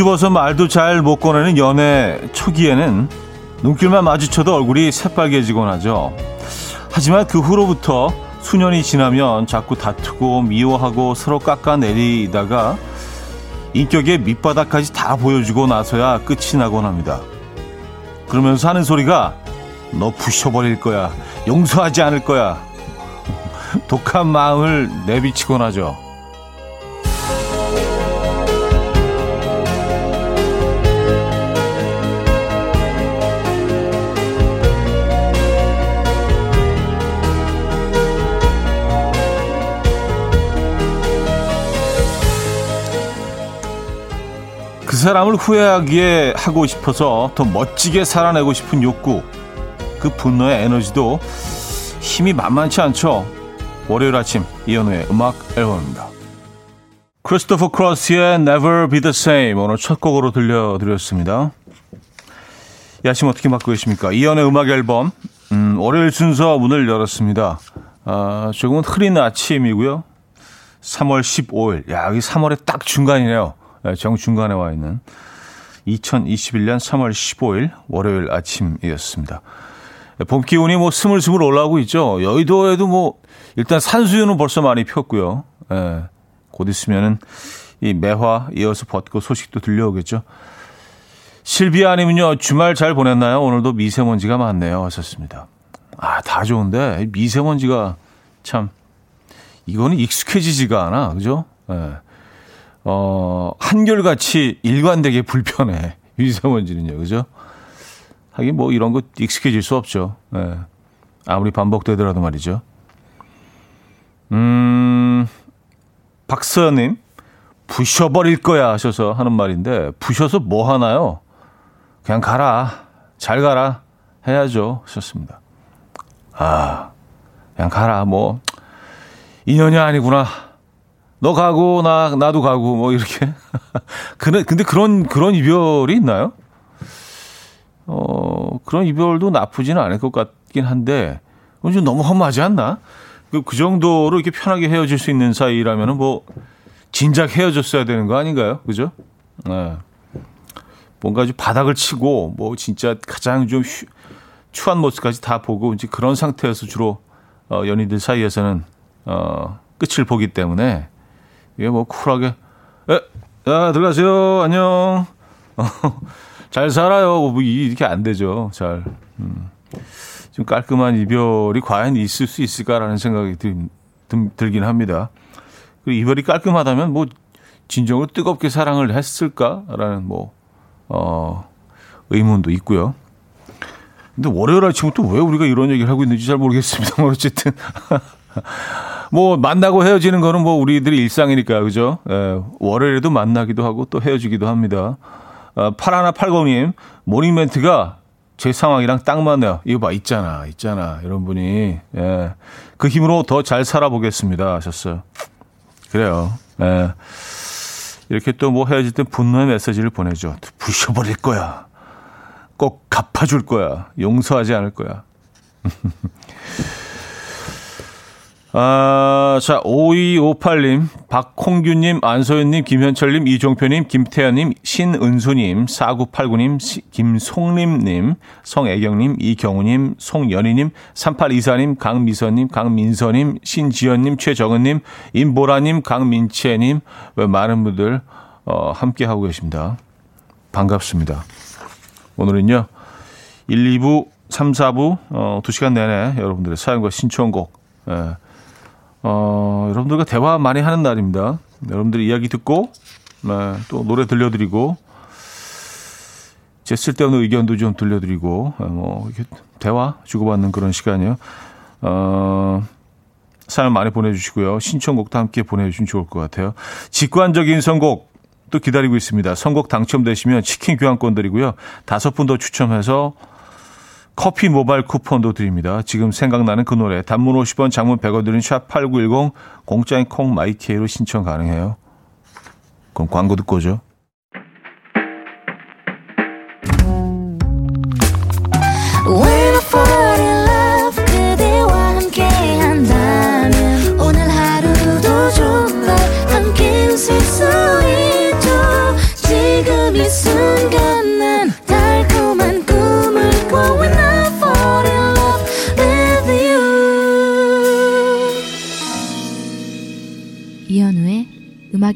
수줍어서 말도 잘 못 꺼내는 연애 초기에는 눈길만 마주쳐도 얼굴이 새빨개지곤 하죠. 하지만 그 후로부터 수년이 지나면 자꾸 다투고 미워하고 서로 깎아내리다가 인격의 밑바닥까지 다 보여주고 나서야 끝이 나곤 합니다. 그러면서 하는 소리가 너 부셔버릴 거야. 용서하지 않을 거야. 독한 마음을 내비치곤 하죠. 사람을 후회하게 하고 싶어서 더 멋지게 살아내고 싶은 욕구, 그 분노의 에너지도 힘이 만만치 않죠. 월요일 아침 이현우의 음악 앨범입니다. 크리스토퍼 크로스의 Never Be The Same 오늘 첫 곡으로 들려드렸습니다. 이 아침 어떻게 맞고 계십니까? 이현우의 음악 앨범 음, 월요일 순서 문을 열었습니다. 아, 조금은 흐린 아침이고요. 3월 15일. 야, 여기 3월의 딱 중간이네요. 네, 정중간에 와 있는 2021년 3월 15일 월요일 아침이었습니다. 네, 봄 기온이 뭐 스물스물 올라오고 있죠. 여의도에도 뭐 일단 산수유는 벌써 많이 폈고요. 예, 곧 있으면은 이 매화 이어서 벚꽃 소식도 들려오겠죠. 실비아님은요 주말 잘 보냈나요? 오늘도 미세먼지가 많네요. 하셨습니다. 아, 다 좋은데 미세먼지가 참 이거는 익숙해지지가 않아, 그죠? 예. 어, 한결같이 일관되게 불편해. 미세먼지는요, 그죠? 하긴 뭐 이런 거 익숙해질 수 없죠. 예. 아무리 반복되더라도 말이죠. 음, 박서님, 부셔버릴 거야 하셔서 하는 말인데, 부셔서 뭐 하나요? 그냥 가라. 잘 가라. 해야죠. 하셨습니다. 아, 그냥 가라. 뭐, 인연이 아니구나. 너 가고, 나, 나도 가고, 뭐, 이렇게. 근데, 근데 그런, 그런 이별이 있나요? 어, 그런 이별도 나쁘지는 않을 것 같긴 한데, 좀 너무 험하지 않나? 그, 그 정도로 이렇게 편하게 헤어질 수 있는 사이라면은 뭐, 진작 헤어졌어야 되는 거 아닌가요? 그죠? 네. 뭔가 좀 바닥을 치고, 뭐, 진짜 가장 좀 휴, 추한 모습까지 다 보고, 이제 그런 상태에서 주로, 어, 연인들 사이에서는, 어, 끝을 보기 때문에, 이게 뭐, 쿨하게, 에, 자, 들어가세요. 안녕. 잘 살아요. 뭐, 이렇게 안 되죠. 잘. 음. 좀 깔끔한 이별이 과연 있을 수 있을까라는 생각이 들, 들 긴 합니다. 그리고 이별이 깔끔하다면 뭐 진정으로 뜨겁게 사랑을 했을까라는 뭐 어, 의문도 있고요. 근데 월요일 아침부터 왜 우리가 이런 얘기를 하고 있는지 잘 모르겠습니다. 어쨌든 뭐 만나고 헤어지는 거는 뭐 우리들의 일상이니까 그죠? 예, 월요일에도 만나기도 하고 또 헤어지기도 합니다. 어, 파라나 팔공님 모닝 멘트가 제 상황이랑 딱 맞네요. 이거 봐, 있잖아, 있잖아. 이런 분이. 예. 그 힘으로 더 잘 살아보겠습니다. 하셨어요. 그래요. 예. 이렇게 또 뭐 헤어질 때 분노의 메시지를 보내죠. 부셔버릴 거야. 꼭 갚아줄 거야. 용서하지 않을 거야. 아, 자, 5258님, 박홍규님, 안소연님, 김현철님, 이종표님, 김태현님, 신은수님, 4989님, 김송림님, 성애경님, 이경우님, 송연희님, 3824님, 강미선님, 강민서님, 신지연님, 최정은님, 임보라님, 강민채님, 왜 많은 분들, 어, 함께하고 계십니다. 반갑습니다. 오늘은요, 1, 2부, 3, 4부, 어, 2시간 내내 여러분들의 사연과 신청곡, 예, 어, 여러분들과 대화 많이 하는 날입니다. 여러분들의 이야기 듣고, 네, 또 노래 들려드리고, 제 쓸데없는 의견도 좀 들려드리고, 네, 뭐, 이렇게 대화 주고받는 그런 시간이요. 어, 사연 많이 보내주시고요. 신청곡도 함께 보내주시면 좋을 것 같아요. 직관적인 선곡 또 기다리고 있습니다. 선곡 당첨되시면 치킨 교환권 드리고요. 다섯 분 더 추첨해서 커피 모바일 쿠폰도 드립니다. 지금 생각나는 그 노래 단문 50원 장문 100원 드린 샵8910 공짜인 콩 마이케이로 신청 가능해요. 그럼 광고 듣고 오죠.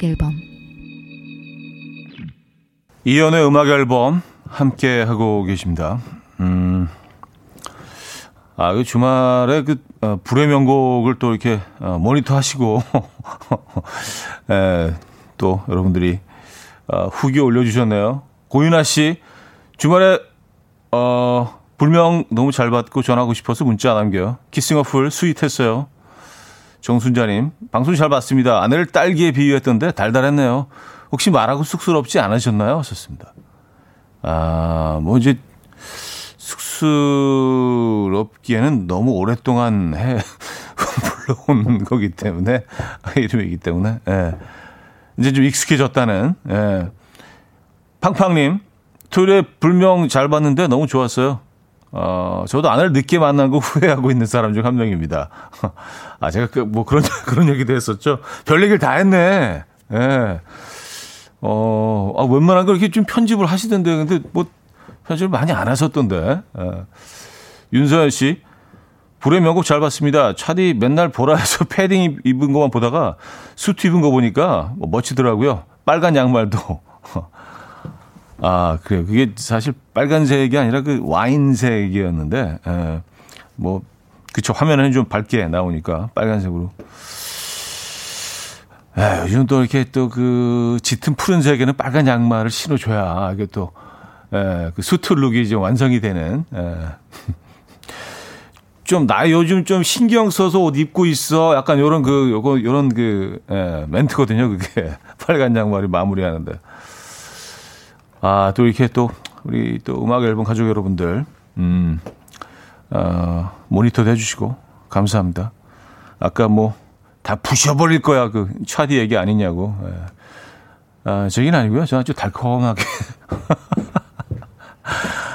음악 앨범 이연의 음악 앨범 함께 하고 계십니다. 음. 아, 그 주말에 그 어, 불의 명곡을 또 이렇게 어, 모니터 하시고 에, 또 여러분들이 어, 후기 올려 주셨네요. 고윤아 씨 주말에 어, 불명 너무 잘 받고 전하고 싶어서 문자 남겨요. 키싱 어플 스윗했어요. 정순자님 방송 잘 봤습니다. 아내를 딸기에 비유했던데 달달했네요. 혹시 말하고 쑥스럽지 않으셨나요? 하셨습니다. 아, 뭐 이제 쑥스럽기에는 너무 오랫동안 해 불러온 거기 때문에 이름이기 때문에 예. 이제 좀 익숙해졌다는 예. 팡팡님 토요일에 불명 잘 봤는데 너무 좋았어요. 어, 저도 아내를 늦게 만난 거 후회하고 있는 사람 중 한 명입니다. 아, 제가 그, 뭐 그런, 그런 얘기도 했었죠. 별 얘기를 다 했네. 예. 어, 아, 웬만한 걸 이렇게 좀 편집을 하시던데, 근데 뭐 편집을 많이 안 하셨던데. 예. 윤서연 씨, 불의 명곡 잘 봤습니다. 차디 맨날 보라에서 패딩 입은 것만 보다가 수트 입은 거 보니까 뭐 멋지더라고요. 빨간 양말도. 아, 그래요. 그게 사실 빨간색이 아니라 그 와인색이었는데, 예. 뭐, 그쵸. 화면에는 좀 밝게 나오니까 빨간색으로. 에, 요즘 또 이렇게 또 그 짙은 푸른색에는 빨간 양말을 신어줘야 이게 또, 에, 그 수트 룩이 이제 완성이 되는, 에. 좀, 나 요즘 좀 신경 써서 옷 입고 있어. 약간 요런 그, 요거, 요런 그, 에, 멘트거든요. 그게. 빨간 양말이 마무리하는데. 아, 또 이렇게 또, 우리 또 음악 앨범 가족 여러분들, 음, 어, 모니터도 해주시고, 감사합니다. 아까 뭐, 다 부셔버릴 거야. 그 차디 얘기 아니냐고. 예. 아, 저긴 아니고요. 저는 아주 달콤하게.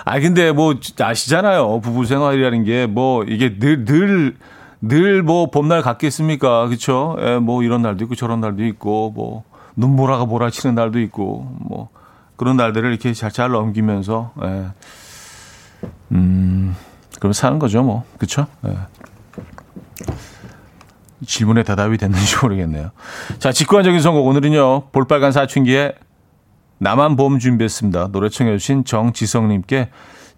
아, 근데 뭐 아시잖아요. 부부 생활이라는 게 뭐 이게 늘, 늘, 늘 뭐 봄날 같겠습니까? 그쵸? 예, 뭐 이런 날도 있고 저런 날도 있고 뭐 눈보라가 몰아치는 날도 있고 뭐 그런 날들을 이렇게 잘, 잘 넘기면서, 예. 음, 그럼 사는 거죠, 뭐. 그쵸? 예. 질문에 대답이 됐는지 모르겠네요. 자, 직관적인 선곡. 오늘은요, 볼빨간 사춘기에 나만 봄 준비했습니다. 노래 청해주신 정지성님께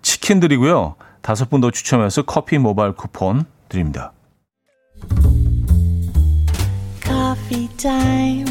치킨 드리고요. 다섯 분 더 추첨해서 커피 모바일 쿠폰 드립니다. Coffee time.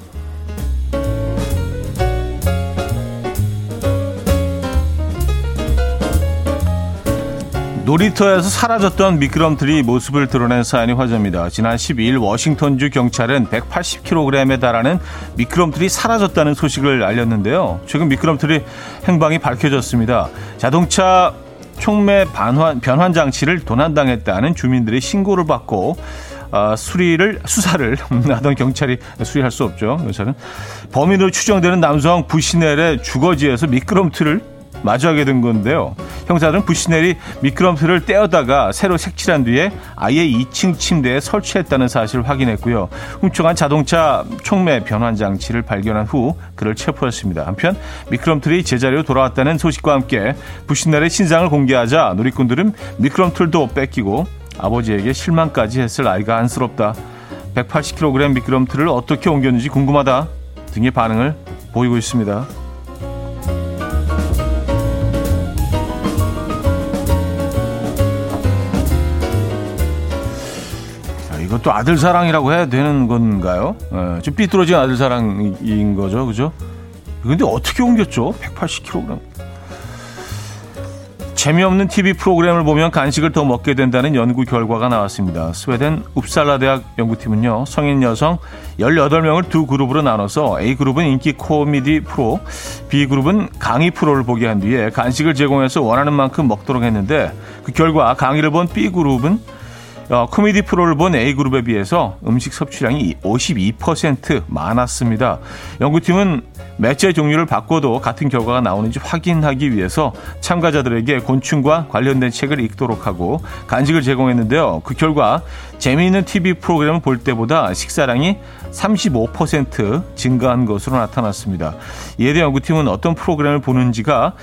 놀이터에서 사라졌던 미끄럼틀이 모습을 드러낸 사연이 화제입니다. 지난 12일 워싱턴주 경찰은 180kg에 달하는 미끄럼틀이 사라졌다는 소식을 알렸는데요. 최근 미끄럼틀이 행방이 밝혀졌습니다. 자동차 촉매 반환, 변환 장치를 도난당했다는 주민들의 신고를 받고 어, 수리를 수사를 하던 경찰이 수리할 수 없죠. 여사는 범인으로 추정되는 남성 부시넬의 주거지에서 미끄럼틀을 마주하게 된 건데요. 형사들은 부시넬이 미끄럼틀을 떼어다가 새로 색칠한 뒤에 아예 2층 침대에 설치했다는 사실을 확인했고요. 훔쳐간 자동차 촉매 변환 장치를 발견한 후 그를 체포했습니다. 한편 미끄럼틀이 제자리로 돌아왔다는 소식과 함께 부시넬의 신상을 공개하자 놀이꾼들은 미끄럼틀도 뺏기고 아버지에게 실망까지 했을 아이가 안쓰럽다. 180kg 미끄럼틀을 어떻게 옮겼는지 궁금하다 등의 반응을 보이고 있습니다. 이것도 아들 사랑이라고 해야 되는 건가요? 예, 좀 삐뚤어진 아들 사랑인 거죠, 그죠? 근데 어떻게 옮겼죠? 180kg. 재미없는 TV 프로그램을 보면 간식을 더 먹게 된다는 연구 결과가 나왔습니다. 스웨덴 웁살라 대학 연구팀은요, 성인 여성 18명을 두 그룹으로 나눠서 A그룹은 인기 코미디 프로, B그룹은 강의 프로를 보게 한 뒤에 간식을 제공해서 원하는 만큼 먹도록 했는데 그 결과 강의를 본 B그룹은 어, 코미디 프로를 본 A그룹에 비해서 음식 섭취량이 52% 많았습니다. 연구팀은 매체 종류를 바꿔도 같은 결과가 나오는지 확인하기 위해서 참가자들에게 곤충과 관련된 책을 읽도록 하고 간식을 제공했는데요. 그 결과 재미있는 TV 프로그램을 볼 때보다 식사량이 35% 증가한 것으로 나타났습니다. 이에 대해 연구팀은 어떤 프로그램을 보는지가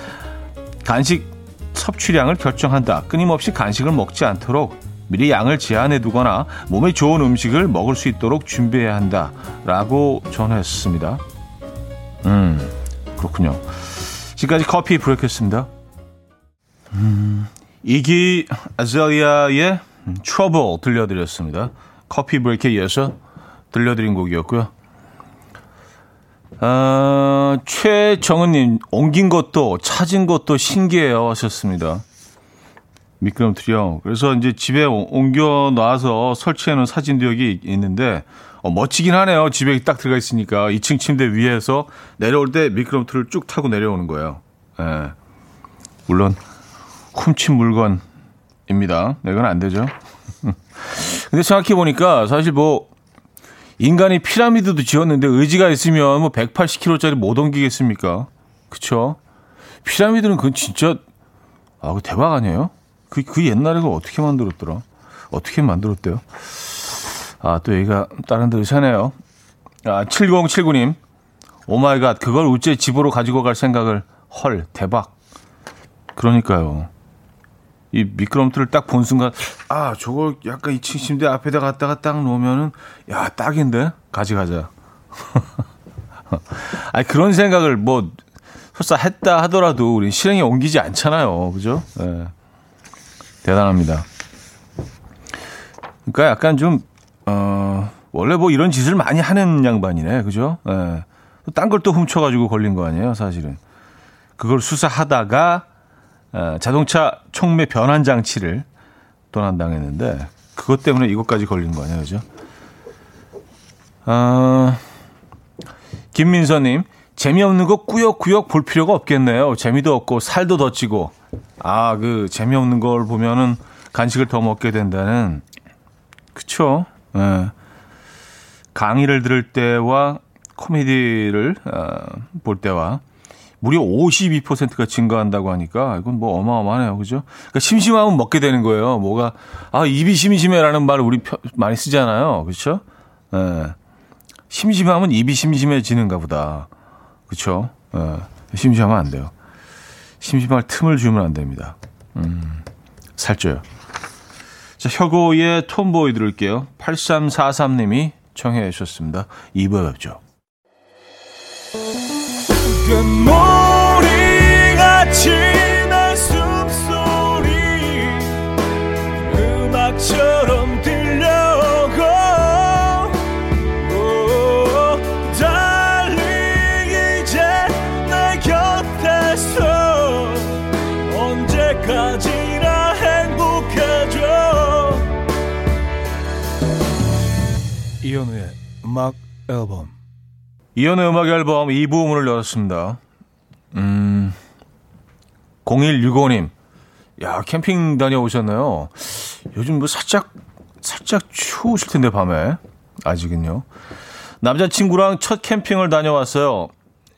간식 섭취량을 결정한다. 끊임없이 간식을 먹지 않도록 미리 양을 제한해 두거나 몸에 좋은 음식을 먹을 수 있도록 준비해야 한다. 라고 전했습니다. 음, 그렇군요. 지금까지 커피 브레이크였습니다. 음, 이기 아젤리아의 Trouble 들려드렸습니다. 커피 브레이크에 이어서 들려드린 곡이었고요. 아, 최정은님, 옮긴 것도 찾은 것도 신기해요 하셨습니다. 미끄럼틀이요. 그래서 이제 집에 옮겨 놔서 설치해 놓은 사진도 여기 있는데 어, 멋지긴 하네요. 집에 딱 들어가 있으니까 2층 침대 위에서 내려올 때 미끄럼틀을 쭉 타고 내려오는 거예요. 예. 물론 훔친 물건입니다. 이건 안 되죠. 근데 생각해 보니까 사실 뭐 인간이 피라미드도 지었는데 의지가 있으면 뭐 180kg짜리 못 옮기겠습니까? 그쵸? 피라미드는 그건 진짜 아, 그 대박 아니에요? 그, 그 옛날에 그걸 어떻게 만들었더라? 어떻게 만들었대요? 아, 또 얘기가 다른 데로 새네요. 아, 7079님. oh my god, 그걸 우째 집으로 가지고 갈 생각을, 헐, 대박. 그러니까요. 이 미끄럼틀을 딱 본 순간, 아, 저걸 약간 2층 침대 앞에다 갖다가 딱 놓으면은, 야, 딱인데? 가져가자. 아니, 그런 생각을 뭐, 설사 했다 하더라도 우리 실행에 옮기지 않잖아요. 그죠? 예. 네. 대단합니다. 그러니까 약간 좀, 어, 원래 뭐 이런 짓을 많이 하는 양반이네. 그죠? 예. 딴걸 또 훔쳐가지고 걸린 거 아니에요, 사실은. 그걸 수사하다가, 어, 자동차 총매 변환 장치를 도난당했는데, 그것 때문에 이것까지 걸린 거 아니에요, 그죠? 어, 김민서님, 재미없는 거 꾸역꾸역 볼 필요가 없겠네요. 재미도 없고, 살도 더 찌고. 아, 그, 재미없는 걸 보면은 간식을 더 먹게 된다는, 그쵸. 예. 강의를 들을 때와 코미디를 어, 볼 때와 무려 52%가 증가한다고 하니까 이건 뭐 어마어마하네요. 그죠? 그러니까 심심하면 먹게 되는 거예요. 뭐가, 아, 입이 심심해라는 말을 우리 많이 쓰잖아요. 그렇죠? 예. 심심하면 입이 심심해지는가 보다. 그렇죠? 예. 심심하면 안 돼요. 심심할 틈을 주면 안 됩니다. 음, 살쪄요. 자, 혁오의 톰보이 들을게요. 8343님이 청해 주셨습니다. 2부에 뵙죠. 금 음악 앨범 이연의 음악 앨범 2부 문을 열었습니다. 음, 0165님. 야, 캠핑 다녀오셨나요? 요즘 뭐 살짝, 살짝 추우실 텐데, 밤에. 아직은요. 남자친구랑 첫 캠핑을 다녀왔어요.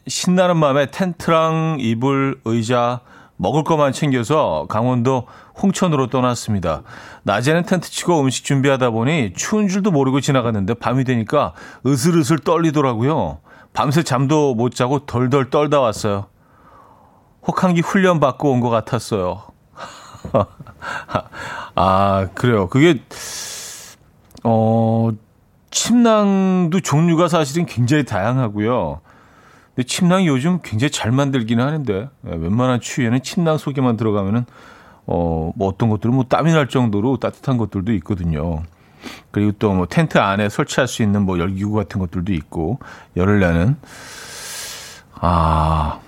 신나는 마음에 텐트랑 이불, 의자, 먹을 것만 챙겨서 강원도 홍천으로 떠났습니다. 낮에는 텐트 치고 음식 준비하다 보니 추운 줄도 모르고 지나갔는데 밤이 되니까 으슬으슬 떨리더라고요. 밤새 잠도 못 자고 덜덜 떨다 왔어요. 혹한기 훈련 받고 온 것 같았어요. 아, 그래요. 그게, 어, 침낭도 종류가 사실은 굉장히 다양하고요. 침낭이 요즘 굉장히 잘 만들기는 하는데, 예, 웬만한 추위에는 침낭 속에만 들어가면은, 어, 뭐 어떤 것들은 뭐 땀이 날 정도로 따뜻한 것들도 있거든요. 그리고 또 뭐 텐트 안에 설치할 수 있는 뭐 열기구 같은 것들도 있고 열을 내는 아.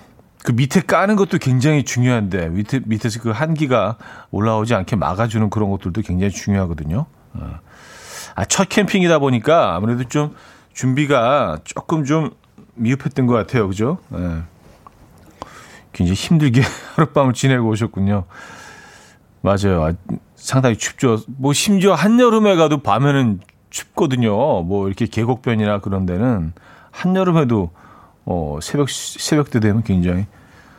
그 밑에 까는 것도 굉장히 중요한데 밑에 밑에서 그 한기가 올라오지 않게 막아주는 그런 것들도 굉장히 중요하거든요. 어. 아, 첫 캠핑이다 보니까 아무래도 좀 준비가 조금 좀 미흡했던 것 같아요, 그죠? 예. 굉장히 힘들게 하룻밤을 지내고 오셨군요. 맞아요. 아, 상당히 춥죠. 뭐 심지어 한여름에 가도 밤에는 춥거든요. 뭐 이렇게 계곡변이나 그런 데는 한여름에도 어 새벽 새벽 때 되면 굉장히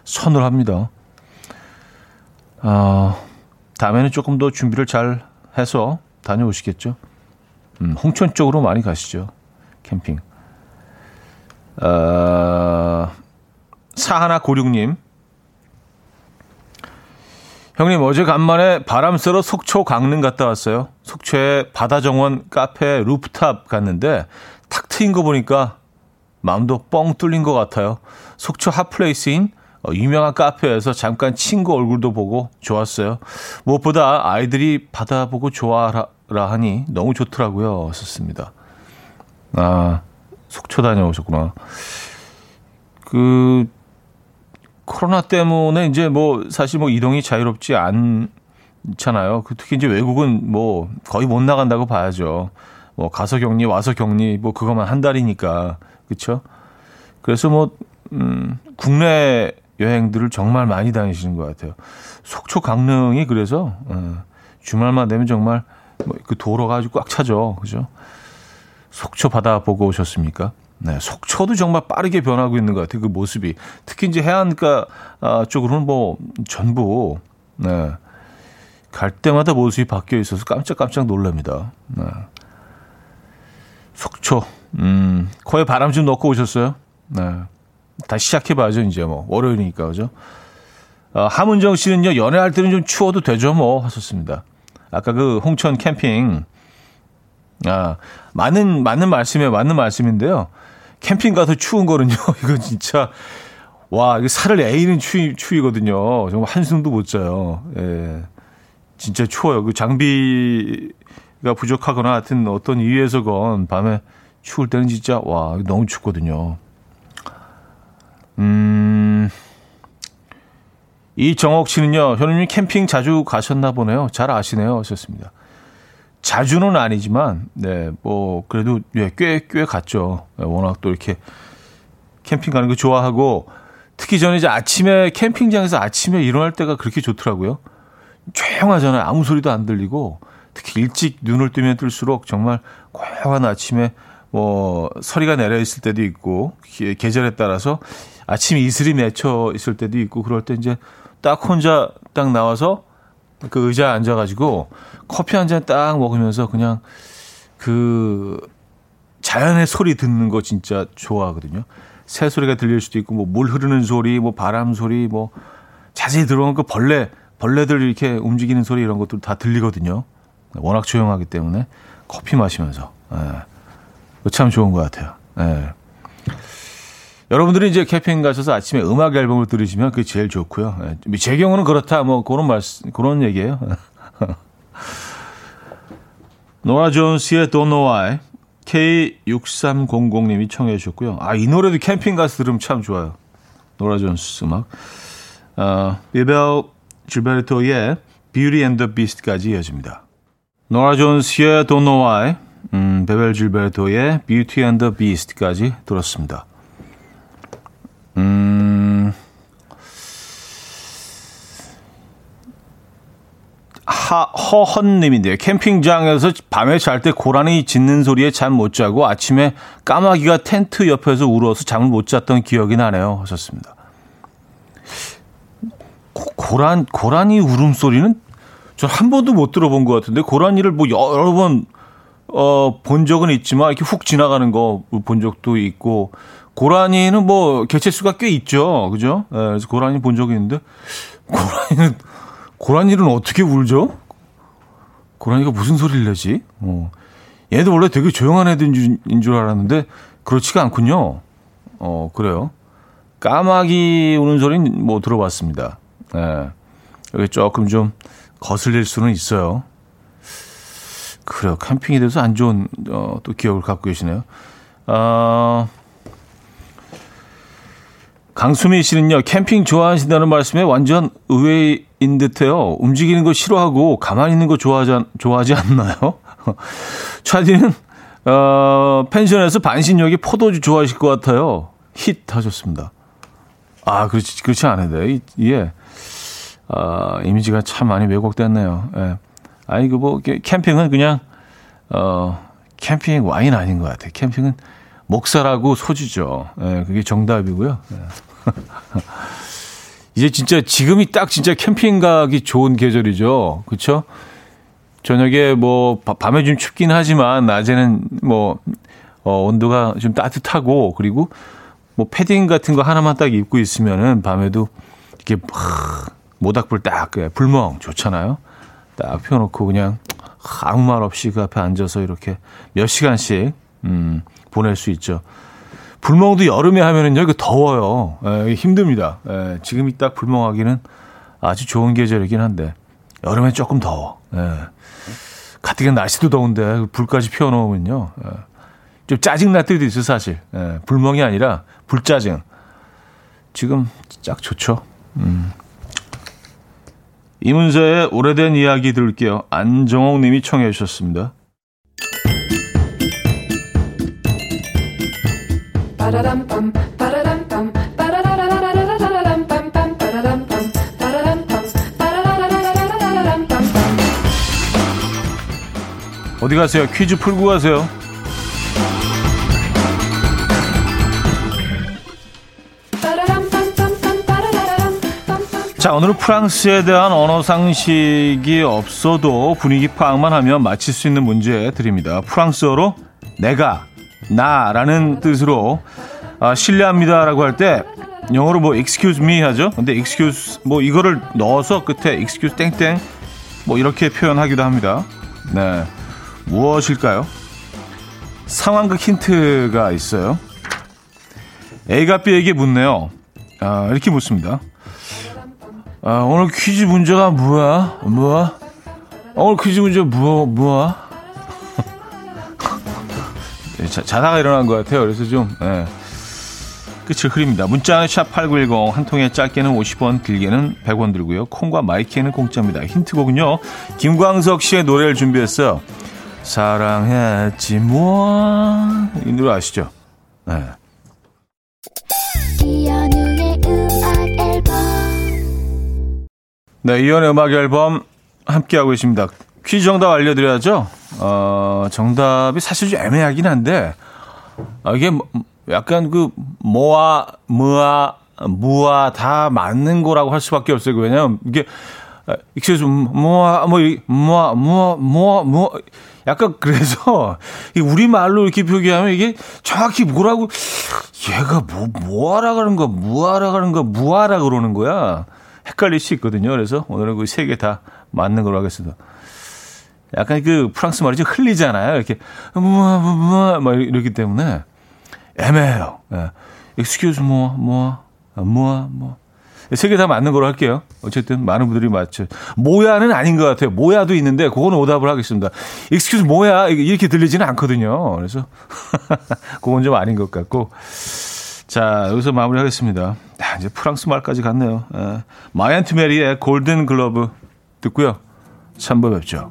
서늘합니다. 아, 다음에는 조금 더 준비를 잘 해서 다녀오시겠죠. 음, 홍천 쪽으로 많이 가시죠. 캠핑. 어, 사하나 고륙님. 형님, 어제 간만에 바람 쐬러 속초 강릉 갔다 왔어요. 속초에 바다 정원 카페 루프탑 갔는데 탁 트인 거 보니까 마음도 뻥 뚫린 것 같아요. 속초 hot place인 어, 유명한 카페에서 잠깐 친구 얼굴도 보고 좋았어요. 무엇보다 아이들이 바다 보고 좋아라 하니 너무 좋더라고요. 썼습니다. 아, 속초 다녀오셨구나. 그, 코로나 때문에 이제 뭐 사실 뭐 이동이 자유롭지 않잖아요. 그 특히 이제 외국은 뭐 거의 못 나간다고 봐야죠. 뭐 가서 격리, 와서 격리, 뭐 그것만 한 달이니까. 그쵸? 그래서 뭐, 음, 국내 여행들을 정말 많이 다니시는 것 같아요. 속초 강릉이 그래서, 어, 주말만 되면 정말 뭐 그 도로가 아주 꽉 차죠. 그죠? 속초 바다 보고 오셨습니까? 네, 속초도 정말 빠르게 변하고 있는 것 같아요. 그 모습이. 특히 이제 해안가 아, 쪽으로는 뭐 전부, 네. 갈 때마다 모습이 바뀌어 있어서 깜짝깜짝 놀랍니다. 네. 속초, 음, 코에 바람 좀 넣고 오셨어요? 네. 다시 시작해봐야죠, 이제 뭐. 월요일이니까, 그죠? 어, 하문정 씨는요, 연애할 때는 좀 추워도 되죠, 뭐, 하셨습니다. 아까 그 홍천 캠핑, 아, 맞는, 맞는 말씀에 맞는 말씀인데요. 캠핑 가서 추운 거는요, 이거 진짜, 와, 이거 살을 에이는 추위, 추위거든요. 정말 한숨도 못 자요. 예. 진짜 추워요. 그 장비가 부족하거나 하여튼 어떤 이유에서건 밤에 추울 때는 진짜, 와, 너무 춥거든요. 음, 이정옥 씨는요, 현우님 캠핑 자주 가셨나 보네요. 잘 아시네요. 하셨습니다. 자주는 아니지만, 네, 뭐, 그래도, 예, 꽤, 꽤 갔죠. 예, 워낙 또 이렇게 캠핑 가는 거 좋아하고, 특히 저는 이제 아침에 캠핑장에서 아침에 일어날 때가 그렇게 좋더라고요. 조용하잖아요. 아무 소리도 안 들리고, 특히 일찍 눈을 뜨면 뜰수록 정말 고요한 아침에 뭐, 서리가 내려 있을 때도 있고, 계절에 따라서 아침 이슬이 맺혀 있을 때도 있고, 그럴 때 이제 딱 혼자 딱 나와서 그 의자에 앉아가지고 커피 한 잔 딱 먹으면서 그냥 그 자연의 소리 듣는 거 진짜 좋아하거든요. 새 소리가 들릴 수도 있고 뭐 물 흐르는 소리, 뭐 바람 소리, 뭐 자세히 들어오는 그 벌레 벌레들 이렇게 움직이는 소리 이런 것도 다 들리거든요. 워낙 조용하기 때문에 커피 마시면서 예. 참 좋은 것 같아요. 예. 여러분들이 이제 캠핑 가셔서 아침에 음악 앨범을 들으시면 그게 제일 좋고요. 예. 제 경우는 그렇다 뭐 그런 말씀 그런 얘기예요. 노라 존스의 Don't Know Why K6300님이 청해 주셨고요. 아, 이 노래도 캠핑 가서 들으면 참 좋아요. 노라 존스 음악. 어, 비벨 줄베르토의 Beauty and the Beast까지 이어집니다. 노라 존스의 Don't Know Why, 음, 베벨 줄베르토의 Beauty and the Beast까지 들었습니다. 음, 하, 허헌님인데요. 캠핑장에서 밤에 잘 때 고라니 짖는 소리에 잠 못 자고 아침에 까마귀가 텐트 옆에서 울어서 잠을 못 잤던 기억이 나네요. 하셨습니다. 고, 란 고라니 울음소리는 저한 번도 못 들어본 것 같은데, 고라니를 뭐 여러 번, 어, 본 적은 있지만, 이렇게 훅 지나가는 거 본 적도 있고, 고라니는 뭐 개체수가 꽤 있죠. 그죠? 네, 그래서 고라니 본 적이 있는데 고라니는 고라니는 어떻게 울죠? 고라니가 무슨 소리를 내지? 어. 얘도 원래 되게 조용한 애들인 줄 알았는데 그렇지가 않군요. 어, 그래요. 까마귀 우는 소리는 뭐 들어봤습니다. 예. 네. 여기 조금 좀 거슬릴 수는 있어요. 그래요. 캠핑에 대해서 안 좋은 어, 또 기억을 갖고 계시네요. 어, 강수민 씨는요, 캠핑 좋아하신다는 말씀에 완전 의외인 듯해요. 움직이는 거 싫어하고 가만히 있는 거 좋아하지, 좋아하지 않나요? 차디는, 어, 펜션에서 반신욕이 포도주 좋아하실 것 같아요. 힛 하셨습니다. 아, 그렇지, 그렇지 않은데. 예. 아, 이미지가 참 많이 왜곡됐네요. 예. 아니 그 뭐 캠핑은 그냥 어 캠핑 와인 아닌 것 같아요. 캠핑은 목살하고 소주죠. 예, 그게 정답이고요. 예. 이제 진짜 지금이 딱 진짜 캠핑 가기 좋은 계절이죠. 그렇죠? 저녁에 뭐 밤에 좀 춥긴 하지만 낮에는 뭐 어, 온도가 좀 따뜻하고 그리고 뭐 패딩 같은 거 하나만 딱 입고 있으면은 밤에도 이렇게 막 모닥불 딱 불멍 좋잖아요. 딱 펴놓고 그냥 아무 말 없이 그 앞에 앉아서 이렇게 몇 시간씩 음, 보낼 수 있죠. 불멍도 여름에 하면은요, 이거 더워요. 에, 예, 힘듭니다. 에, 예, 지금이 딱 불멍하기는 아주 좋은 계절이긴 한데 여름에 조금 더워. 에. 예. 가뜩이나 날씨도 더운데 불까지 피워놓으면요, 에, 좀 짜증 날 때도 있어 요 사실. 에, 불멍이 아니라 불짜증. 지금 딱 좋죠. 음. 이문세의 오래된 이야기 들을게요. 안정옥 님이 청해 주셨습니다. 어디 가세요? 퀴즈 풀고 가세요. 자, 오늘은 프랑스에 대한 언어 상식이 없어도 분위기 파악만 하면 맞힐 수 있는 문제 드립니다. 프랑스어로 내가, 나라는 뜻으로 아, 실례합니다라고 할 때 영어로 뭐 excuse me 하죠. 근데 excuse 뭐 이거를 넣어서 끝에 excuse 땡땡 뭐 이렇게 표현하기도 합니다. 네. 무엇일까요? 상황극 힌트가 있어요. A가 B에게 묻네요. 아, 이렇게 묻습니다. 아, 오늘 퀴즈 문제가 뭐야? 뭐야? 오늘 퀴즈 문제 뭐, 뭐야? 자, 자다가 일어난 것 같아요. 그래서 좀, 예. 끝을 흐립니다. 문자는 샵8910, 한 통에 짧게는 50원, 길게는 100원 들고요. 콩과 마이케이는 공짜입니다. 힌트곡은요, 김광석 씨의 노래를 준비했어요. 사랑했지 뭐. 이 노래 아시죠? 네. 네, 이연의 음악 앨범 함께하고 계십니다. 퀴즈 정답 알려드려야죠. 어, 정답이 사실 좀 애매하긴 한데, 아, 이게 뭐, 약간 그, 뭐와, 뭐와, 무와 다 맞는 거라고 할 수밖에 없어요. 왜냐면 이게, 익스큐 뭐와, 뭐, 뭐와, 뭐와, 뭐와, 뭐, 약간 그래서, 우리 말로 이렇게 표기하면 이게 정확히 뭐라고, 얘가 뭐, 뭐하라 그러는 거야, 무하라 그러는 거야, 무하라 그러는 거야. 헷갈릴 수 있거든요. 그래서 오늘은 그 세 개 다 맞는 걸로 하겠습니다. 약간 그 프랑스 말이 좀 흘리잖아요. 이렇게 뭐뭐 뭐, 뭐, 이렇기 때문에 애매해요. 예. excuse 뭐, 뭐, 뭐, 뭐. 세 개 다 맞는 걸로 할게요. 어쨌든 많은 분들이 맞죠. 모야는 아닌 것 같아요. 모야도 있는데 그거는 오답을 하겠습니다. excusez-moi 이렇게 들리지는 않거든요. 그래서 그건 좀 아닌 것 같고. 자, 여기서 마무리하겠습니다. 야, 이제 프랑스 말까지 갔네요. 예. 마이 앤트 메리의 골든 글러브 듣고요. 3부 뵙죠.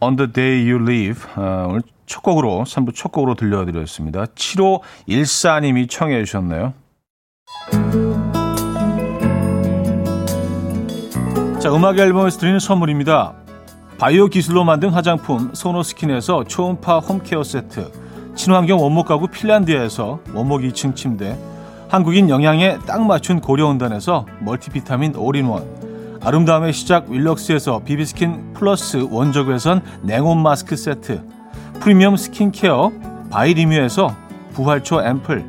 on the Day You Leave 어, 오늘 첫 곡으로 3부 첫 곡으로 들려드렸습니다. 7514님이 청해 주셨네요. 자, 음악 앨범에서 드리는 선물입니다. 바이오 기술로 만든 화장품 소노스킨에서 초음파 home care 세트 친환경 원목 가구 핀란드에서 원목 2층 침대 한국인 영양에 딱 맞춘 고려은단에서 멀티비타민 올인원 아름다움의 시작 윌럭스에서 비비스킨 플러스 원적외선 냉온 마스크 세트 프리미엄 스킨케어 바이리뮤에서 부활초 앰플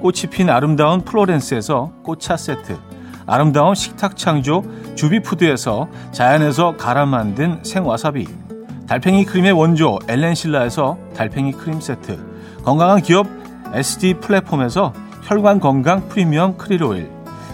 꽃이 핀 아름다운 플로렌스에서 꽃차 세트 아름다운 식탁 창조 주비푸드에서 자연에서 갈아 만든 생와사비 달팽이 크림의 원조 엘렌실라에서 달팽이 크림 세트 건강한 기업 SD 플랫폼에서 혈관 건강 프리미엄 크릴 오일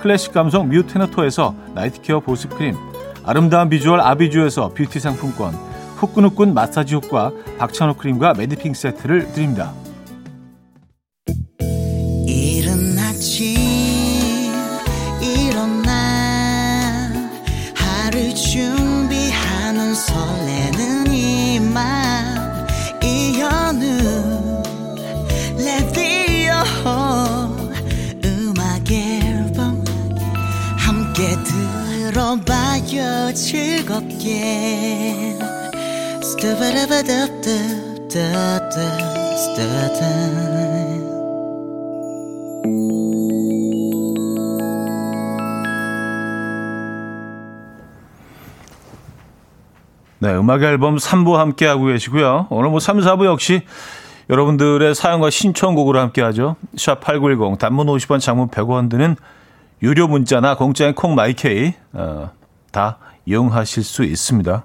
클래식 감성 뮤테너토에서 night care 보습크림 아름다운 비주얼 아비주에서 뷰티 상품권 후끈후끈 마사지 효과 박찬호 크림과 매디핑 세트를 드립니다. 즐겁게 네, 음악 앨범 3부 함께 하고 계시고요. 오늘 뭐 3, 4부 역시 여러분들의 사연과 신청곡으로 함께 하죠. 샵 8910 단문 50원, 장문 100원 드는 유료 문자나 공짜인 콩 마이케이 어, 다 이용하실 수 있습니다.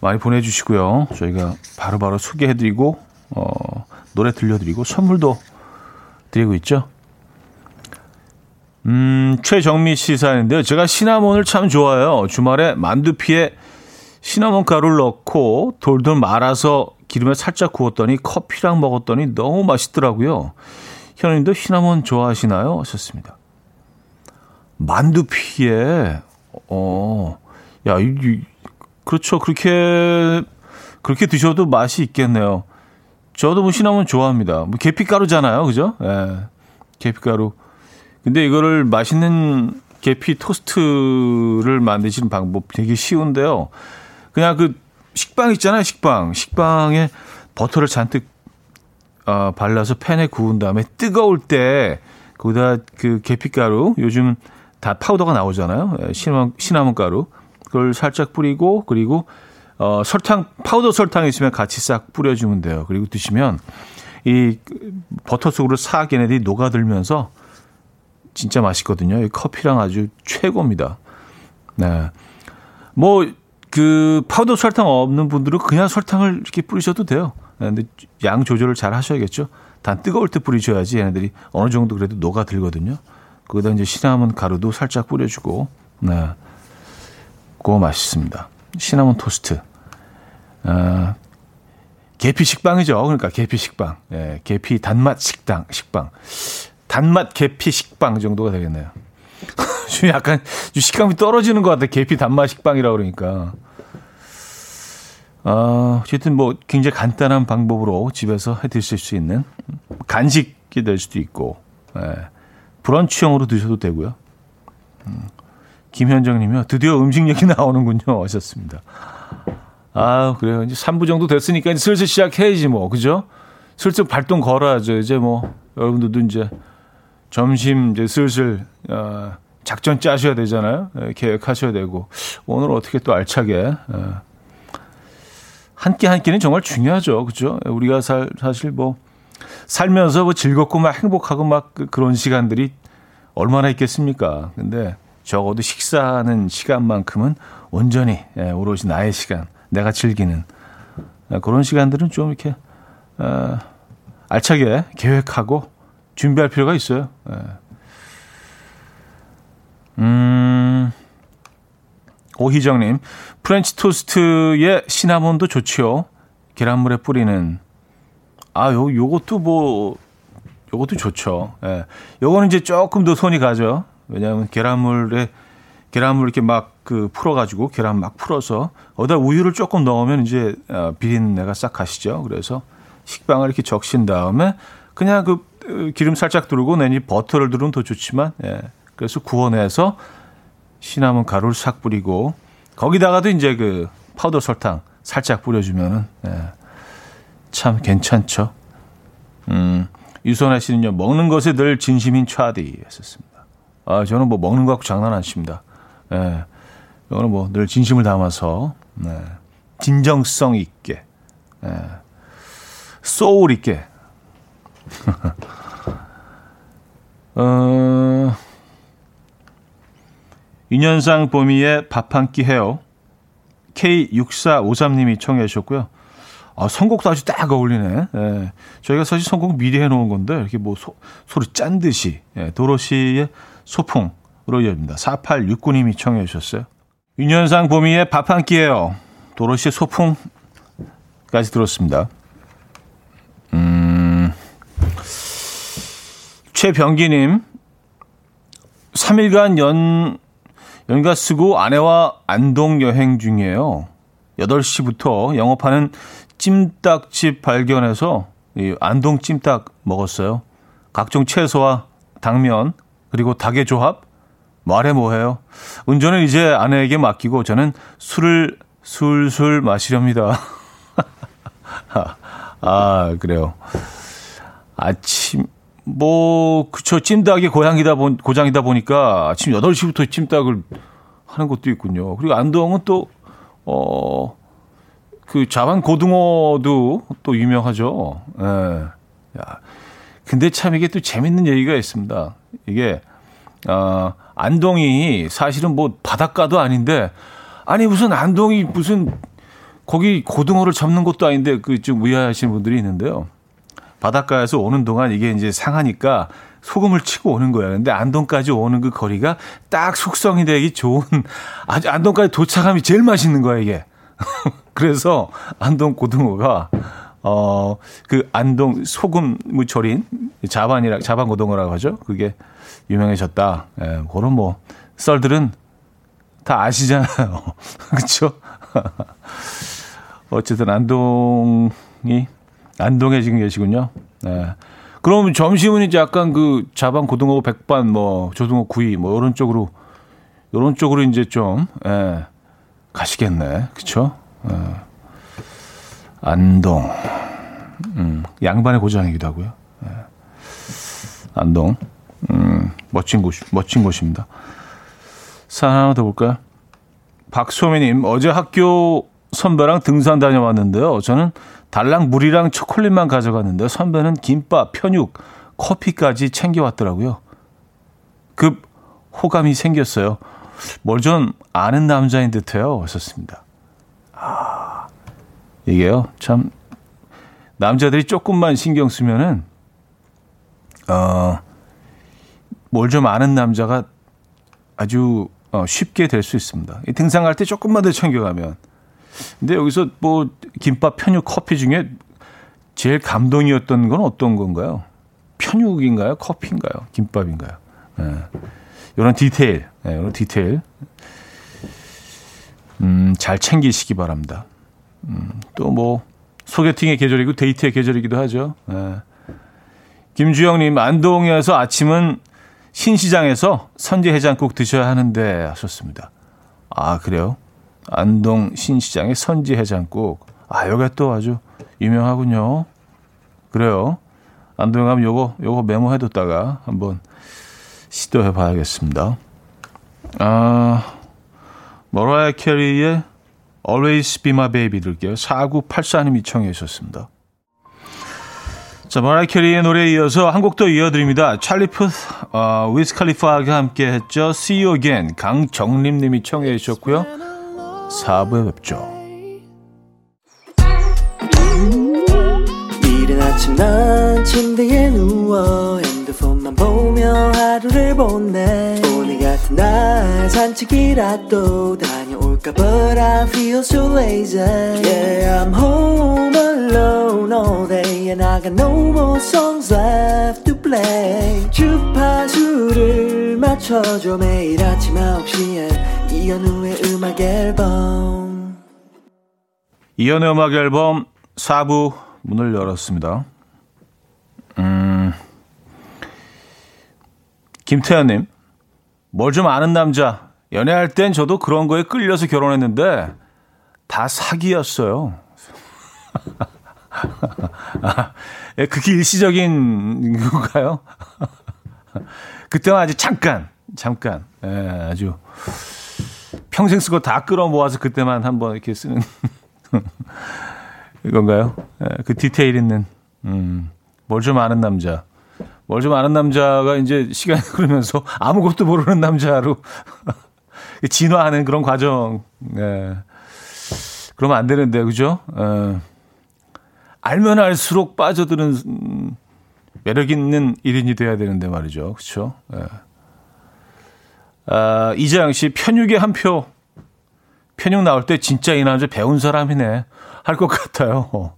많이 보내주시고요. 저희가 바로바로 바로 소개해드리고 어, 노래 들려드리고 선물도 드리고 있죠. 음, 최정미 씨 사연인데요. 제가 시나몬을 참 좋아해요. 주말에 만두피에 시나몬 가루를 넣고 돌돌 말아서 기름에 살짝 구웠더니 커피랑 먹었더니 너무 맛있더라고요. 현우님도 시나몬 좋아하시나요? 하셨습니다. 만두피에 어, 야, 이, 이, 그렇죠. 그렇게 그렇게 드셔도 맛이 있겠네요. 저도 뭐 시나몬 좋아합니다. 뭐 계피가루잖아요, 그죠? 예, 계피가루. 근데 이거를 맛있는 계피 토스트를 만드시는 방법 되게 쉬운데요. 그냥 그 식빵 있잖아요, 식빵. 식빵에 버터를 잔뜩 어, 발라서 팬에 구운 다음에 뜨거울 때 거기다 그 계피가루 요즘 다 파우더가 나오잖아요. 예, 시나몬, 시나몬 가루. 그걸 살짝 뿌리고 그리고 어, 설탕 파우더 설탕 있으면 같이 싹 뿌려주면 돼요. 그리고 드시면 이 버터 속으로 싹 얘네들이 녹아들면서 진짜 맛있거든요. 이 커피랑 아주 최고입니다. 네. 뭐, 그, 파우더 설탕 없는 분들은 그냥 설탕을 이렇게 뿌리셔도 돼요. 네, 근데 양 조절을 잘 하셔야겠죠. 단 뜨거울 때 뿌리셔야지 얘네들이 어느 정도 그래도 녹아들거든요. 거기다 이제 시나몬 가루도 살짝 뿌려주고, 네. 그거 맛있습니다. 시나몬 토스트. 아, 계피 식빵이죠. 그러니까 계피 식빵. 예, 계피 단맛 식당, 식빵. 단맛 계피 식빵 정도가 되겠네요. 좀 약간 식감이 떨어지는 것 같아. 계피 단맛 식빵이라 그러니까. 어, 어쨌든 뭐 굉장히 간단한 방법으로 집에서 해 드실 수 있는 간식이 될 수도 있고, 예. 브런치형으로 드셔도 되고요. 음, 김현정 님이요. 드디어 음식 얘기 나오는군요. 하셨습니다. 아, 그래요. 이제 3부 정도 됐으니까 이제 슬슬 시작해야지 뭐. 그죠? 슬슬 발동 걸어야죠. 이제 뭐 여러분들도 이제 점심 이제 슬슬 어, 작전 짜셔야 되잖아요. 예, 계획하셔야 되고 오늘 어떻게 또 알차게 예. 한끼한 끼는 정말 중요하죠. 그죠? 우리가 살, 사실 뭐 살면서 뭐 즐겁고 막 행복하고 막 그, 그런 시간들이 얼마나 있겠습니까? 근데 적어도 식사하는 시간만큼은 온전히 예, 오롯이 나의 시간, 내가 즐기는 예, 그런 시간들은 좀 이렇게 어, 알차게 계획하고 준비할 필요가 있어요. 예. 음, 오희정님, 프렌치 토스트에 시나몬도 좋지요. 계란물에 뿌리는 아, 요, 요것도 뭐, 요것도 좋죠. 예. 요거는 이제 조금 더 손이 가죠. 왜냐하면 계란물에, 계란물 이렇게 막 그 풀어가지고 계란 막 풀어서 어디다 우유를 조금 넣으면 이제 어, 비린내가 싹 가시죠. 그래서 식빵을 이렇게 적신 다음에 그냥 그 어, 기름 살짝 두르고 내니 버터를 두르면 더 좋지만, 예. 그래서 구워내서 시나몬 가루를 싹 뿌리고 거기다가도 이제 그 파우더 설탕 살짝 뿌려주면은, 예. 참 괜찮죠. 음, 유선아 씨는요, 먹는 것에 늘 진심인 차디 했었습니다. 아, 저는 뭐 먹는 거 갖고 장난 안 칩니다. 예. 이거는 뭐 늘 진심을 담아서 네. 진정성 있게 네. 소울 있게 어, 윤현상 봄이의 밥 한 끼 해요. K6453님이 청해 주셨고요. 아, 선곡도 아주 딱 어울리네. 예. 저희가 사실 선곡 미리 해놓은 건데, 이렇게 뭐 소, 소리 짠 듯이, 예, 도로시의 소풍으로 이어집니다. 4869님이 청해 주셨어요. 윤현상 봄이의 밥 한 끼예요. 도로시의 소풍까지 들었습니다. 음, 최병기님, 3일간 연, 연가 쓰고 아내와 안동 여행 중이에요. 8시부터 영업하는 찜닭집 발견해서 이 안동 찜닭 먹었어요. 각종 채소와 당면, 그리고 닭의 조합, 말해 뭐해요. 운전은 이제 아내에게 맡기고 저는 술을 술술 마시렵니다. 아, 그래요. 아침, 뭐, 그쵸. 찜닭이 고향이다, 보, 고장이다 보니까 아침 8시부터 찜닭을 하는 것도 있군요. 그리고 안동은 또, 어, 그 자반 고등어도 또 유명하죠. 예. 야. 근데 참 이게 또 재밌는 얘기가 있습니다. 이게, 아, 안동이 사실은 뭐 바닷가도 아닌데, 아니 무슨 안동이 무슨 거기 고등어를 잡는 것도 아닌데 그 좀 의아하시는 분들이 있는데요. 바닷가에서 오는 동안 이게 이제 상하니까 소금을 치고 오는 거예요. 근데 안동까지 오는 그 거리가 딱 숙성이 되기 좋은 아주 안동까지 도착하면 제일 맛있는 거야 이게. 그래서 안동 고등어가 어 그 안동 소금 무철인 자반이라 자반 고등어라고 하죠. 그게 유명해졌다. 예, 그런 뭐 썰들은 다 아시잖아요. 그렇죠? 어쨌든 안동이 안동에 지금 계시군요. 네. 그럼 점심은 이제 약간 그 자반 고등어 백반 뭐 조등어 구이 뭐 이런 쪽으로 이런 쪽으로 이제 좀 예, 가시겠네. 그렇죠? 예. 안동. 음, 양반의 고장이기도 하고요. 예. 안동. 음, 멋진 곳 멋진 곳입니다. 사연 하나 더 볼까요? 박소미님, 어제 학교 선배랑 등산 다녀왔는데요. 저는 달랑 물이랑 초콜릿만 가져갔는데 선배는 김밥, 편육, 커피까지 챙겨왔더라고요. 급 호감이 생겼어요. 뭘 좀 아는 남자인 듯해요. 하셨습니다. 아, 이게요. 참 남자들이 조금만 신경 쓰면은 어, 뭘 좀 아는 남자가 아주 어, 쉽게 될 수 있습니다. 등산 갈 때 조금만 더 챙겨가면 근데 여기서 뭐 김밥, 편육, 커피 중에 제일 감동이었던 건 어떤 건가요? 편육인가요? 커피인가요? 김밥인가요? 네. 이런 디테일, 네, 이런 디테일, 음, 잘 챙기시기 바랍니다. 음, 또 뭐 소개팅의 계절이고 데이트의 계절이기도 하죠. 네. 김주영님, 안동에서 아침은 신시장에서 선제 해장국 드셔야 하는데 하셨습니다. 아 그래요? 안동 신시장의 선지 해장국. 아, 여기가 또 아주 유명하군요. 그래요. 안동에 가면 요거, 요거 메모해뒀다가 한번 시도해 봐야겠습니다. 아, 머라이어 캐리의 Always Be My Baby 들게요. 4984님이 청해 주셨습니다. 자, 머라이어 캐리의 노래에 이어서 한 곡 더 이어드립니다. 찰리 푸스, 어, 위즈 칼리파가 함께 했죠. See You Again. 강정림 님이 청해 주셨고요. 4부에 뵙죠. 이른 아침 난 침대에 누워 핸드폰만 보며 하루를 보내 오늘 같은 날 산책이라도 다 녀올까 But I feel so lazy Yeah I'm home alone all day And I got no more songs left to play 주파수를 맞춰줘 매일 아침 9시에 이현우의 음악 앨범 이현우의 음악 앨범 4부 문을 열었습니다. 음, 김태현님, 뭘 좀 아는 남자. 연애할 땐 저도 그런 거에 끌려서 결혼했는데 다 사기였어요. 아, 예, 그게 일시적인 건가요? 그때는 아주 잠깐, 잠깐, 예, 아주 평생 쓰고 다 끌어 모아서 그때만 한번 이렇게 쓰는 이건가요? 예, 그 디테일 있는 음, 뭘 좀 아는 남자. 뭘 좀 아는 남자가 이제 시간이 흐르면서 아무것도 모르는 남자로 진화하는 그런 과정. 예. 그러면 안 되는데, 그죠? 예. 알면 알수록 빠져드는 음, 매력 있는 1인이 돼야 되는데 말이죠. 그렇죠? 예. 아, 이재영 씨 편육의 한 표. 편육 나올 때 진짜 이 남자 배운 사람이네. 할 것 같아요.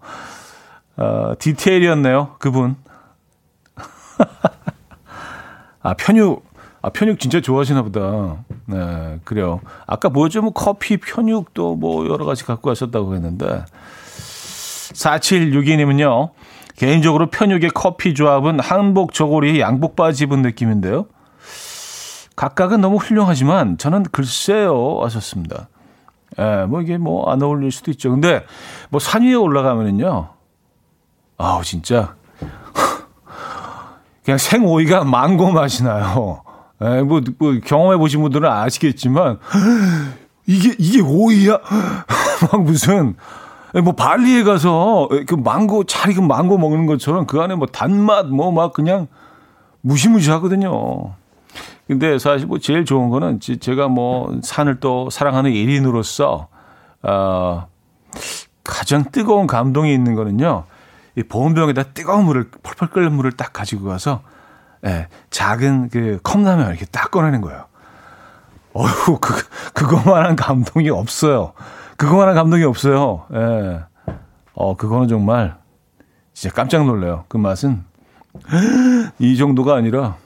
어, 디테일이었네요. 그분. 아, 편육. 아, 편육 진짜 좋아하시나 보다. 네, 그래요. 아까 뭐였죠? 뭐 커피, 편육도 뭐 여러 가지 갖고 가셨다고 했는데. 4762님은요. 개인적으로 편육의 커피 조합은 한복 저고리에 양복 바지 입은 느낌인데요. 각각은 너무 훌륭하지만 저는 글쎄요 하셨습니다. 예, 뭐 이게 뭐 안 어울릴 수도 있죠. 근데 뭐 산 위에 올라가면은요. 아우 진짜 그냥 생오이가 망고 맛이 나요. 예, 뭐, 뭐 경험해 보신 분들은 아시겠지만 이게 이게 오이야? 막 무슨 뭐 발리에 가서 그 망고 잘 익은 망고 먹는 것처럼 그 안에 뭐 단맛 뭐 막 그냥 무시무시하거든요. 근데 사실 뭐 제일 좋은 거는 제가 뭐 산을 또 사랑하는 1인으로서 어 가장 뜨거운 감동이 있는 거는요. 이 보온병에다 뜨거운 물을 펄펄 끓는 물을 딱 가지고 가서 예, 작은 그 컵라면 이렇게 딱 꺼내는 거예요. 어휴, 그, 그거만한 감동이 없어요. 그거만한 감동이 없어요. 예. 어, 그거는 정말 진짜 깜짝 놀래요. 그 맛은 이 정도가 아니라,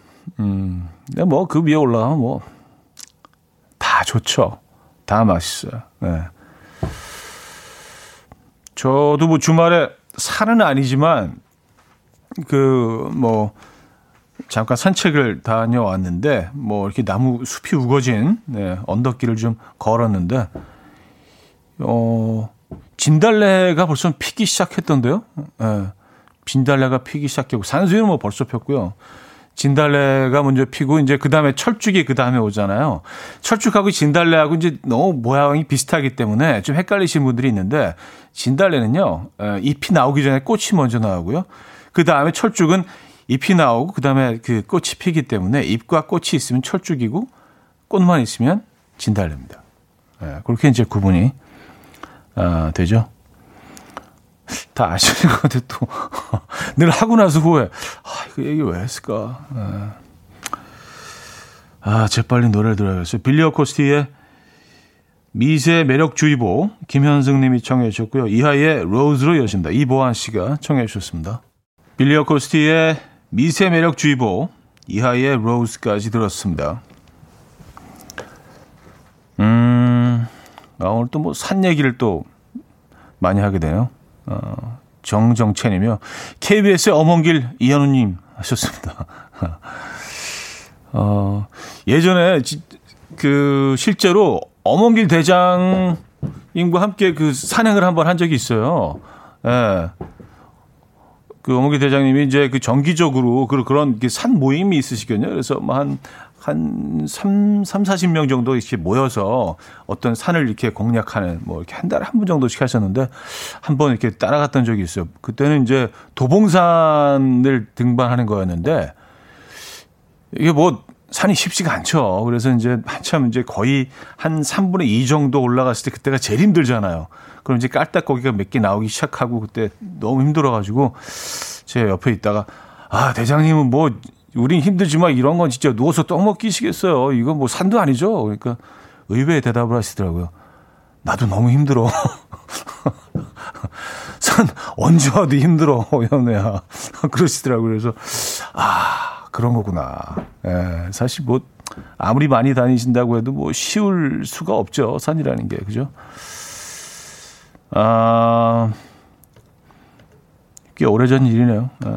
음, 뭐 그 위에 올라가면 뭐 다 좋죠. 다 맛있어요. 예. 저도 뭐 주말에 산은 아니지만 그 뭐 잠깐 산책을 다녀왔는데 뭐 이렇게 나무 숲이 우거진 네, 언덕길을 좀 걸었는데 어, 진달래가 벌써 피기 시작했던데요. 예. 진달래가 피기 시작했고, 산수유는 뭐 벌써 폈고요. 진달래가 먼저 피고, 이제 그 다음에 철쭉이 그 다음에 오잖아요. 철쭉하고 진달래하고 이제 너무 모양이 비슷하기 때문에 좀 헷갈리시는 분들이 있는데, 진달래는요, 예, 잎이 나오기 전에 꽃이 먼저 나오고요. 그 다음에 철쭉은 잎이 나오고, 그 다음에 그 꽃이 피기 때문에 잎과 꽃이 있으면 철쭉이고, 꽃만 있으면 진달래입니다. 예, 그렇게 이제 구분이 아, 되죠? 다 아시는 것 같아, 또. 늘 하고 나서 후에, 아, 그 얘기 왜 했을까. 아, 아 재빨리 노래를 들어야겠어요. 빌리 어 코스티의 미세 매력주의보, 김현승 님이 청해 주셨고요. 이하의 로즈로 여신다. 이보한 씨가 청해 주셨습니다. 빌리 어 코스티의 미세 매력 주의보, 이하의 로즈까지 들었습니다. 음, 아, 오늘 또 뭐 산 얘기를 또 많이 하게 되네요. 어, 정정채님이요. KBS의 어먼길 이현우님 하셨습니다. 어, 예전에 지, 그 실제로 어먼길 대장님과 함께 그 산행을 한번 한 적이 있어요. 예. 그 어머기 대장님이 이제 그 정기적으로 그런 산 모임이 있으시거든요. 그래서 뭐한 한 3, 3, 40명 정도 이렇게 모여서 어떤 산을 이렇게 공략하는 뭐 이렇게 한 달에 한 번 정도씩 하셨는데 한 번 이렇게 따라갔던 적이 있어요. 그때는 이제 도봉산을 등반하는 거였는데 이게 뭐 산이 쉽지가 않죠. 그래서 이제 한참 이제 거의 한 3분의 2 정도 올라갔을 때 그때가 제일 힘들잖아요. 그럼 이제 깔딱거기가 몇 개 나오기 시작하고 그때 너무 힘들어가지고 제 옆에 있다가 아, 대장님은 뭐 우린 힘들지만 이런 건 진짜 누워서 떡 먹기시겠어요. 이건 뭐 산도 아니죠. 그러니까 의외의 대답을 하시더라고요. 나도 너무 힘들어. 산 언제 와도 힘들어, 연애야. 그러시더라고요. 그래서 아 그런 거구나. 예, 사실 뭐 아무리 많이 다니신다고 해도 뭐 쉬울 수가 없죠. 산이라는 게 그죠? 아, 꽤 오래전 일이네요. 예.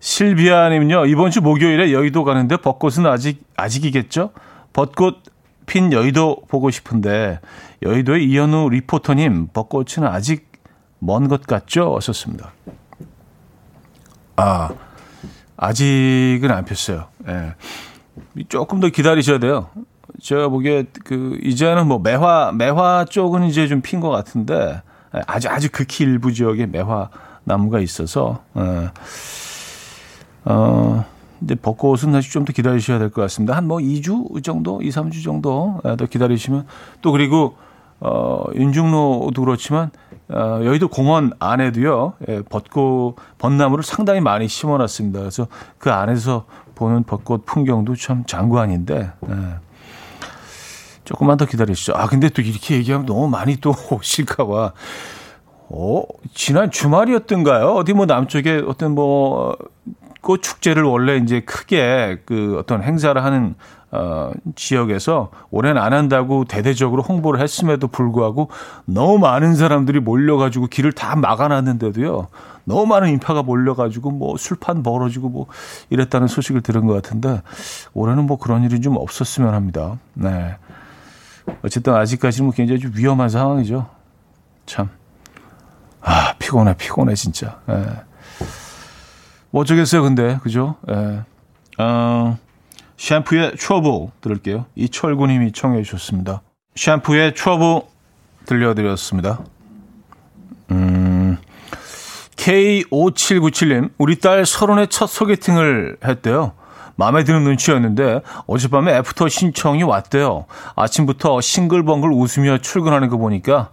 실비아님은요, 이번 주 목요일에 여의도 가는데 벚꽃은 아직, 아직이겠죠? 벚꽃 핀 여의도 보고 싶은데, 여의도의 이현우 리포터님, 벚꽃은 아직 먼 것 같죠? 하셨습니다. 아, 아직은 안 폈어요. 예. 조금 더 기다리셔야 돼요. 제가 보기에 그 이제는 뭐 매화 매화 쪽은 이제 좀 핀 것 같은데 아주 아주 극히 일부 지역에 매화 나무가 있어서 어, 어 이제 벚꽃은 아직 좀 더 기다리셔야 될 것 같습니다. 한 뭐 2주 정도, 2, 3주 정도 더 기다리시면 또 그리고 어 윤중로도 그렇지만 어, 여의도 공원 안에도요, 예, 벚꽃, 벚나무를 상당히 많이 심어놨습니다. 그래서 그 안에서 보는 벚꽃 풍경도 참 장관인데, 예. 조금만 더 기다리시죠. 아, 근데 또 이렇게 얘기하면 너무 많이 또 오실까봐. 어, 지난 주말이었던가요? 어디 뭐 남쪽에 어떤 뭐, 꽃 축제를 원래 이제 크게 그 어떤 행사를 하는 어, 지역에서 올해는 안 한다고 대대적으로 홍보를 했음에도 불구하고 너무 많은 사람들이 몰려가지고 길을 다 막아놨는데도요. 너무 많은 인파가 몰려가지고 뭐 술판 벌어지고 뭐 이랬다는 소식을 들은 것 같은데 올해는 뭐 그런 일이 좀 없었으면 합니다. 네. 어쨌든 아직까지는 뭐 굉장히 좀 위험한 상황이죠. 참. 아, 피곤해, 피곤해, 진짜. 예. 뭐 어쩌겠어요, 근데. 그죠? 예. 어, 샴푸의 트러블 들을게요. 이철구님이 청해 주셨습니다. 샴푸의 트러블 들려드렸습니다. 음, K5797님, 우리 딸 서른의 첫 소개팅을 했대요. 마음에 드는 눈치였는데 어젯밤에 애프터 신청이 왔대요. 아침부터 싱글벙글 웃으며 출근하는 거 보니까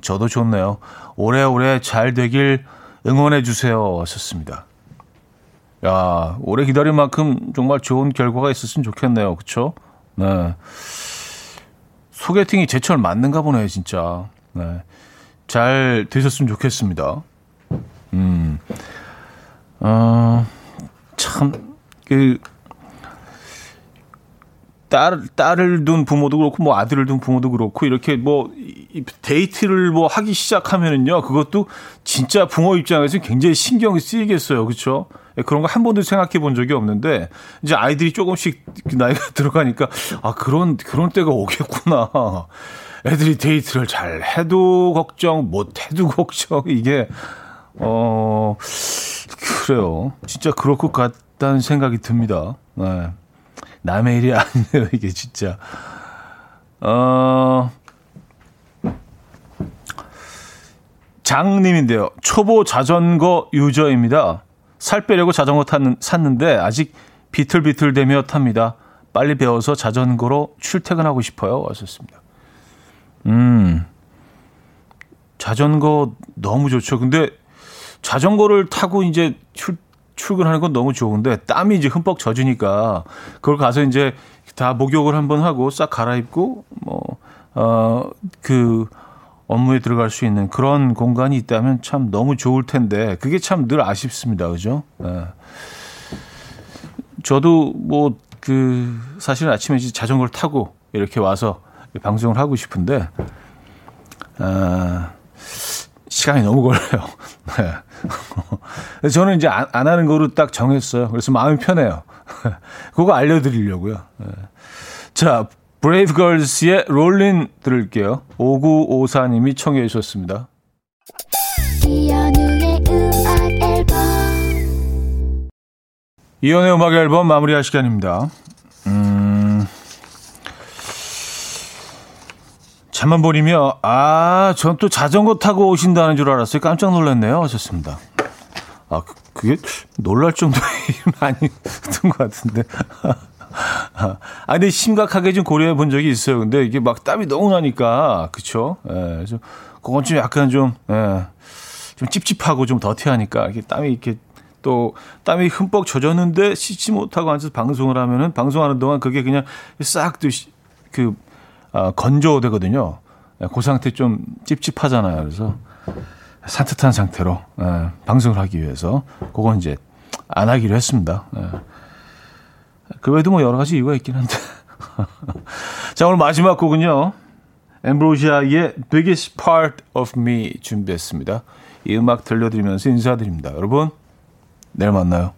저도 좋네요. 오래오래 잘 되길 응원해 주세요. 하셨습니다. 야, 오래 기다린 만큼 정말 좋은 결과가 있었으면 좋겠네요. 그쵸? 네. 소개팅이 제철 맞는가 보네요, 진짜. 네. 잘 되셨으면 좋겠습니다. 음. 어, 참, 그, 딸, 딸을 둔 부모도 그렇고, 뭐 아들을 둔 부모도 그렇고, 이렇게 뭐, 데이트를 뭐 하기 시작하면은요, 그것도 진짜 부모 입장에서 굉장히 신경이 쓰이겠어요. 그쵸? 예, 그런 거 한 번도 생각해 본 적이 없는데 이제 아이들이 조금씩 나이가 들어가니까 아 그런 그런 때가 오겠구나. 애들이 데이트를 잘 해도 걱정, 못 해도 걱정 이게 어 그래요. 진짜 그럴 것 같 다는 생각이 듭니다. 네. 남의 일이 아니에요 이게 진짜. 어. 장님인데요. 초보 자전거 유저입니다. 살 빼려고 자전거 탔는, 샀는데 아직 비틀비틀대며 탑니다. 빨리 배워서 자전거로 출퇴근하고 싶어요. 왔었습니다. 음. 자전거 너무 좋죠. 근데 자전거를 타고 이제 출, 출근하는 건 너무 좋은데 땀이 이제 흠뻑 젖으니까 그걸 가서 이제 다 목욕을 한번 하고 싹 갈아입고 뭐, 어, 그 업무에 들어갈 수 있는 그런 공간이 있다면 참 너무 좋을 텐데 그게 참 늘 아쉽습니다. 그죠? 네. 저도 뭐 그 사실 아침에 이제 자전거를 타고 이렇게 와서 방송을 하고 싶은데 아, 시간이 너무 걸려요. 네. 저는 이제 안, 안, 하는 거로 딱 정했어요. 그래서 마음이 편해요. 그거 알려드리려고요. 네. 자, 브레이브 걸스의 Rollin' 들을게요. 5954님이 청해 주셨습니다. 이현우의 음악 앨범 마무리할 시간입니다. 잠만 버리며 아, 전 또 자전거 타고 오신다는 줄 알았어요. 깜짝 놀랐네요. 하셨습니다. 아, 그, 그게 놀랄 정도의 일은 아니었던 것 같은데. 아, 근데 심각하게 좀 고려해 본 적이 있어요. 근데 이게 막 땀이 너무 나니까, 그쵸? 예, 그래서 그건 좀 약간 좀, 예, 좀 찝찝하고 좀 더티하니까, 이렇게 땀이 이렇게 또 땀이 흠뻑 젖었는데 씻지 못하고 앉아서 방송을 하면은 방송하는 동안 그게 그냥 싹 그, 아, 건조되거든요. 예, 그 상태 좀 찝찝하잖아요. 그래서 산뜻한 상태로, 예, 방송을 하기 위해서, 그건 이제 안 하기로 했습니다. 예. 그 외에도 뭐 여러 가지 이유가 있긴 한데. 자, 오늘 마지막 곡은요. 엠브로시아의 Biggest Part of Me 준비했습니다. 이 음악 들려드리면서 인사드립니다. 여러분, 내일 만나요.